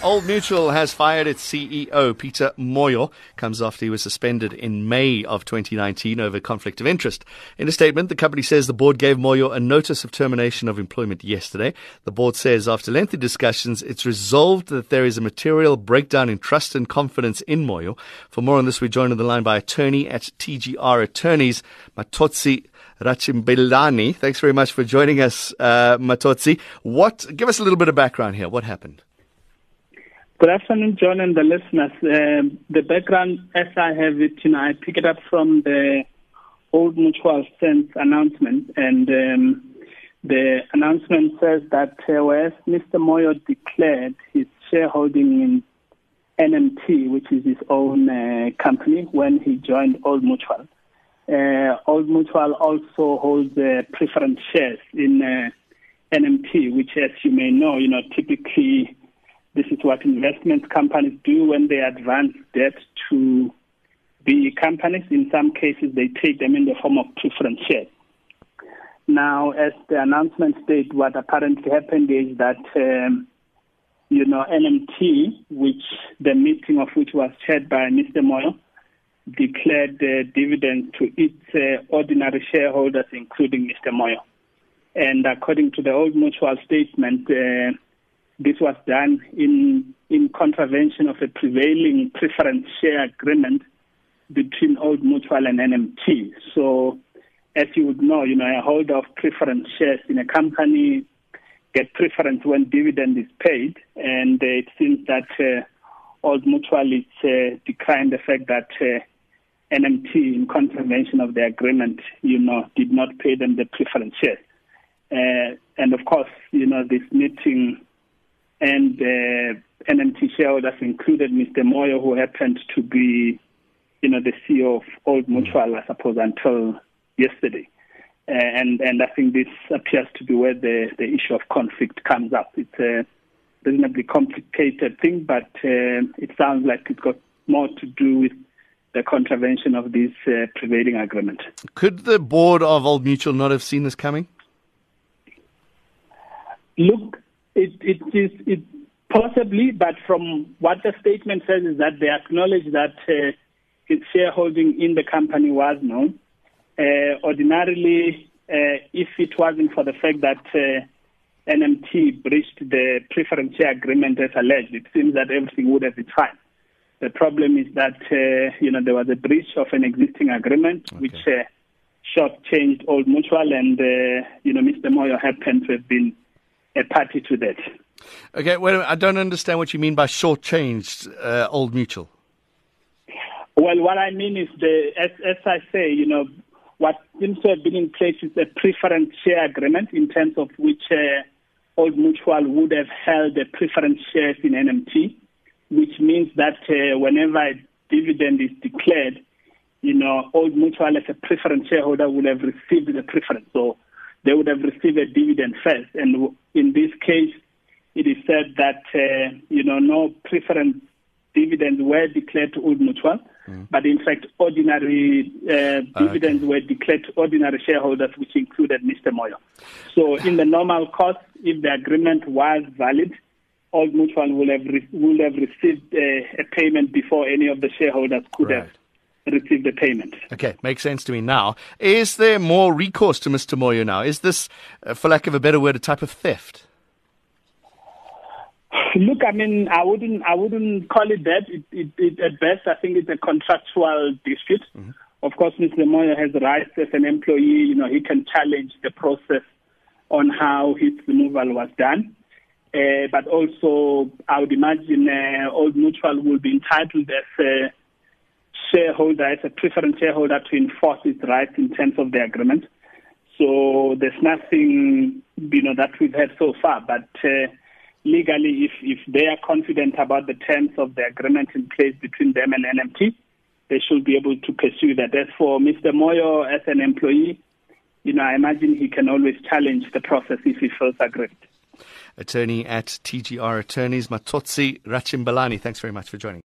Old Mutual has fired its CEO, Peter Moyo, comes after he was suspended in May of 2019 over conflict of interest. In a statement, the company says the board gave Moyo a notice of termination of employment yesterday. The board says after lengthy discussions, it's resolved that there is a material breakdown in trust and confidence in Moyo. For more on this, we're joined on the line by attorney at TGR Attorneys, Matodzi Ratshimbilani. Thanks very much for joining us, uh, Matodzi. What, give us a little bit of background here. What happened? Good afternoon, Jon and the listeners. Uh, the background, as I have it, you know, I pick it up from the Old Mutual SENS announcement, and um, the announcement says that uh, whereas Mr. Moyo declared his shareholding in NMT, which is his own uh, company, when he joined Old Mutual, uh, Old Mutual also holds uh, preference shares in uh, NMT, which, as you may know, you know, typically this is what investment companies do when they advance debt to the companies. In some cases, they take them in the form of preference shares. Now, as the announcement stated, what apparently happened is that, um, you know, NMT, which the meeting of which was chaired by Mr. Moyo, declared uh, dividends to its uh, ordinary shareholders, including Mr. Moyo. And according to the old mutual statement, uh, this was done in in contravention of a prevailing preference share agreement between Old Mutual and NMT. So, as you would know, you know, a holder of preference shares in a company get preference when dividend is paid, and uh, it seems that uh, Old Mutual is uh, the fact that uh, NMT, in contravention of the agreement, you know, did not pay them the preference shares. Uh, and of course, you know, this meeting and uh, NMT shareholders included Mr. Moyo, who happened to be, you know, the CEO of Old Mutual, I suppose, until yesterday. Uh, and and I think this appears to be where the, the issue of conflict comes up. It's a reasonably complicated thing, but uh, it sounds like it's got more to do with the contravention of this uh, prevailing agreement. Could the board of Old Mutual not have seen this coming? Look, it, it is it possibly, but from what the statement says is that they acknowledge that uh, its shareholding in the company was known. Uh, ordinarily, uh, if it wasn't for the fact that uh, NMT breached the preference share agreement as alleged, it seems that everything would have been fine. The problem is that uh, you know there was a breach of an existing agreement okay. which uh, short-changed Old Mutual, and uh, you know Mr. Moyo happened to have been a party to that. Okay, well, I don't understand what you mean by short-changed uh, Old Mutual. Well, what I mean is the as, as I say, you know, what seems to have been in place is a preference share agreement in terms of which uh, Old Mutual would have held the preference shares in NMT, which means that uh, whenever a dividend is declared, you know, Old Mutual as a preference shareholder would have received the preference. So they would have received a dividend first. And in this case, it is said that, uh, you know, no preference dividends were declared to Old Mutual, mm. but in fact, ordinary uh, dividends okay. were declared to ordinary shareholders, which included Mr. Moyo. So, in the normal course, if the agreement was valid, Old Mutual would have re- will have received uh, a payment before any of the shareholders could right. have receive the payment. Okay, makes sense to me now. Is there more recourse to Mr. Moyo now? Is this, uh, for lack of a better word, a type of theft? Look, I mean, I wouldn't, I wouldn't call it that. It, it, it, at best, I think it's a contractual dispute. Mm-hmm. Of course, Mr. Moyo has rights as an employee. You know, he can challenge the process on how his removal was done. Uh, but also, I would imagine uh, Old Mutual will be entitled as uh, shareholder, as a preference shareholder, to enforce its rights in terms of the agreement. So there's nothing, you know, that we've had so far. But uh, legally, if if they are confident about the terms of the agreement in place between them and NMT, they should be able to pursue that. As for Mr. Moyo as an employee, you know, I imagine he can always challenge the process if he feels aggrieved. Attorney at TGR Attorneys, Matodzi Ratshimbilani, thanks very much for joining.